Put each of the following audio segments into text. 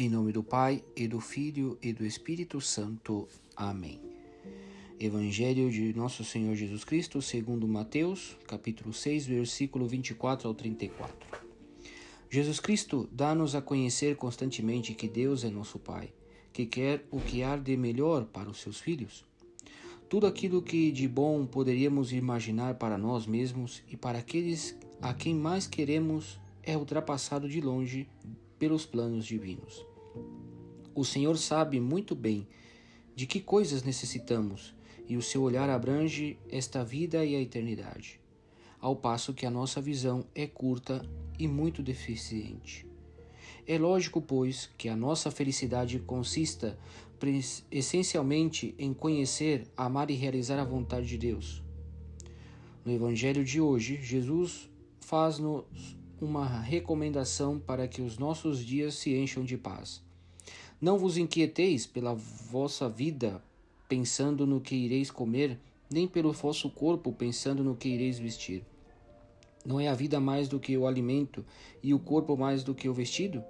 Em nome do Pai, e do Filho, e do Espírito Santo. Amém. Evangelho de Nosso Senhor Jesus Cristo, segundo Mateus, capítulo 6, versículo 24 ao 34. Jesus Cristo dá-nos a conhecer constantemente que Deus é nosso Pai, que quer o que há de melhor para os seus filhos. Tudo aquilo que de bom poderíamos imaginar para nós mesmos e para aqueles a quem mais queremos é ultrapassado de longe pelos planos divinos. O Senhor sabe muito bem de que coisas necessitamos e o seu olhar abrange esta vida e a eternidade, ao passo que a nossa visão é curta e muito deficiente. É lógico, pois, que a nossa felicidade consista essencialmente em conhecer, amar e realizar a vontade de Deus. No Evangelho de hoje, Jesus faz-nos uma recomendação para que os nossos dias se encham de paz. Não vos inquieteis pela vossa vida, pensando no que ireis comer, nem pelo vosso corpo, pensando no que ireis vestir. Não é a vida mais do que o alimento, e o corpo mais do que o vestido?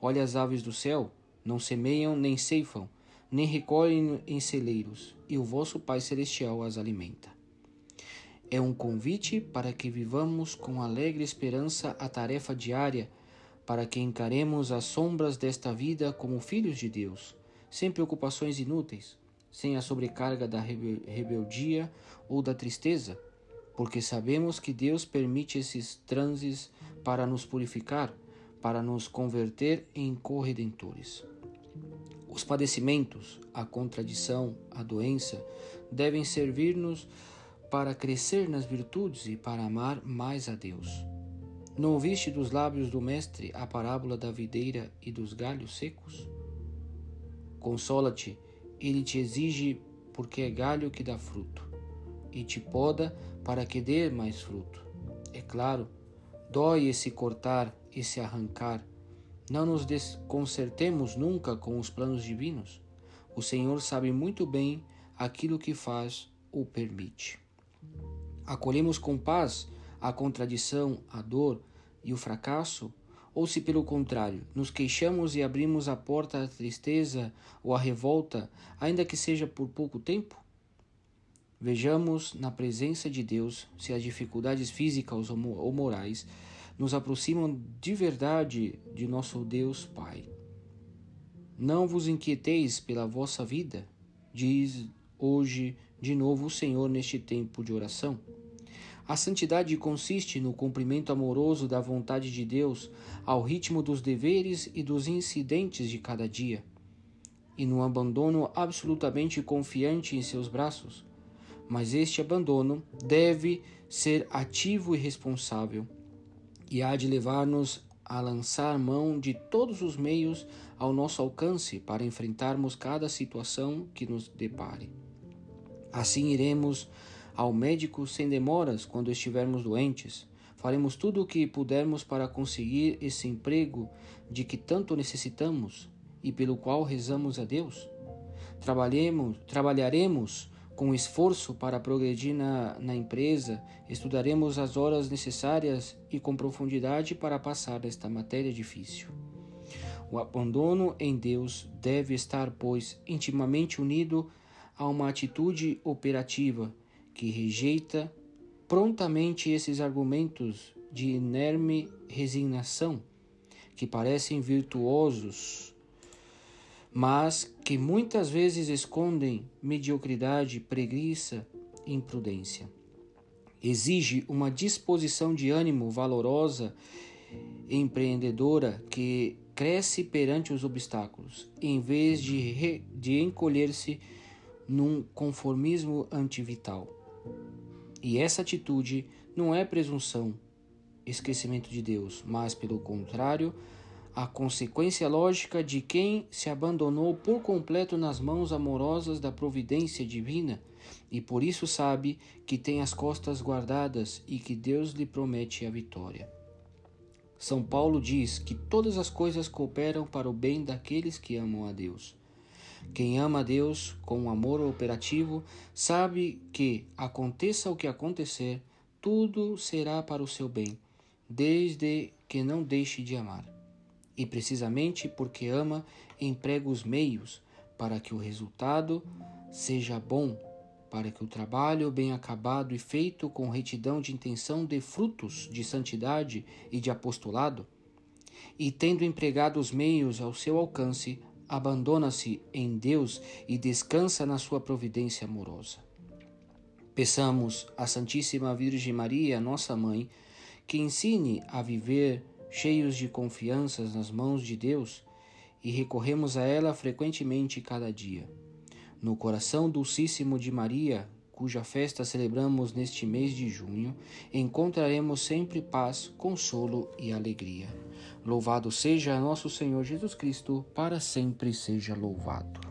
Olha as aves do céu, não semeiam nem ceifam, nem recolhem em celeiros, e o vosso Pai Celestial as alimenta. É um convite para que vivamos com alegre esperança a tarefa diária, para que encaremos as sombras desta vida como filhos de Deus, sem preocupações inúteis, sem a sobrecarga da rebeldia ou da tristeza, porque sabemos que Deus permite esses transes para nos purificar, para nos converter em corredentores. Os padecimentos, a contradição, a doença devem servir-nos para crescer nas virtudes e para amar mais a Deus. Não ouviste dos lábios do Mestre a parábola da videira e dos galhos secos? Consola-te, ele te exige porque é galho que dá fruto, e te poda para que dê mais fruto. É claro, dói esse cortar, esse arrancar. Não nos desconcertemos nunca com os planos divinos. O Senhor sabe muito bem aquilo que faz ou permite. Acolhemos com paz a contradição, a dor e o fracasso? Ou se, pelo contrário, nos queixamos e abrimos a porta à tristeza ou à revolta, ainda que seja por pouco tempo? Vejamos na presença de Deus se as dificuldades físicas ou morais nos aproximam de verdade de nosso Deus Pai. Não vos inquieteis pela vossa vida, diz hoje de novo o Senhor neste tempo de oração. A santidade consiste no cumprimento amoroso da vontade de Deus ao ritmo dos deveres e dos incidentes de cada dia, e no abandono absolutamente confiante em seus braços. Mas este abandono deve ser ativo e responsável, e há de levar-nos a lançar mão de todos os meios ao nosso alcance para enfrentarmos cada situação que nos depare. Assim iremos ao médico sem demoras quando estivermos doentes. Faremos tudo o que pudermos para conseguir esse emprego de que tanto necessitamos e pelo qual rezamos a Deus. Trabalhemos, trabalharemos com esforço para progredir na, na empresa, estudaremos as horas necessárias e com profundidade para passar esta matéria difícil. O abandono em Deus deve estar, pois, intimamente unido a uma atitude operativa que rejeita prontamente esses argumentos de inerme resignação que parecem virtuosos, mas que muitas vezes escondem mediocridade, preguiça e imprudência. Exige uma disposição de ânimo valorosa e empreendedora que cresce perante os obstáculos, em vez de, de encolher-se num conformismo antivital. E essa atitude não é presunção, esquecimento de Deus, mas, pelo contrário, a consequência lógica de quem se abandonou por completo nas mãos amorosas da providência divina e por isso sabe que tem as costas guardadas e que Deus lhe promete a vitória. São Paulo diz que todas as coisas cooperam para o bem daqueles que amam a Deus. Quem ama a Deus com um amor operativo sabe que, aconteça o que acontecer, tudo será para o seu bem, desde que não deixe de amar. e precisamente porque ama, emprega os meios para que o resultado seja bom, para que o trabalho bem acabado e feito com retidão de intenção dê frutos de santidade e de apostolado. E tendo empregado os meios ao seu alcance, abandona-se em Deus e descansa na sua providência amorosa. Peçamos à Santíssima Virgem Maria, nossa mãe, que ensine a viver cheios de confianças nas mãos de Deus e recorremos a ela frequentemente cada dia. No coração dulcíssimo de Maria, cuja festa celebramos neste mês de junho, encontraremos sempre paz, consolo e alegria. Louvado seja nosso Senhor Jesus Cristo, para sempre seja louvado.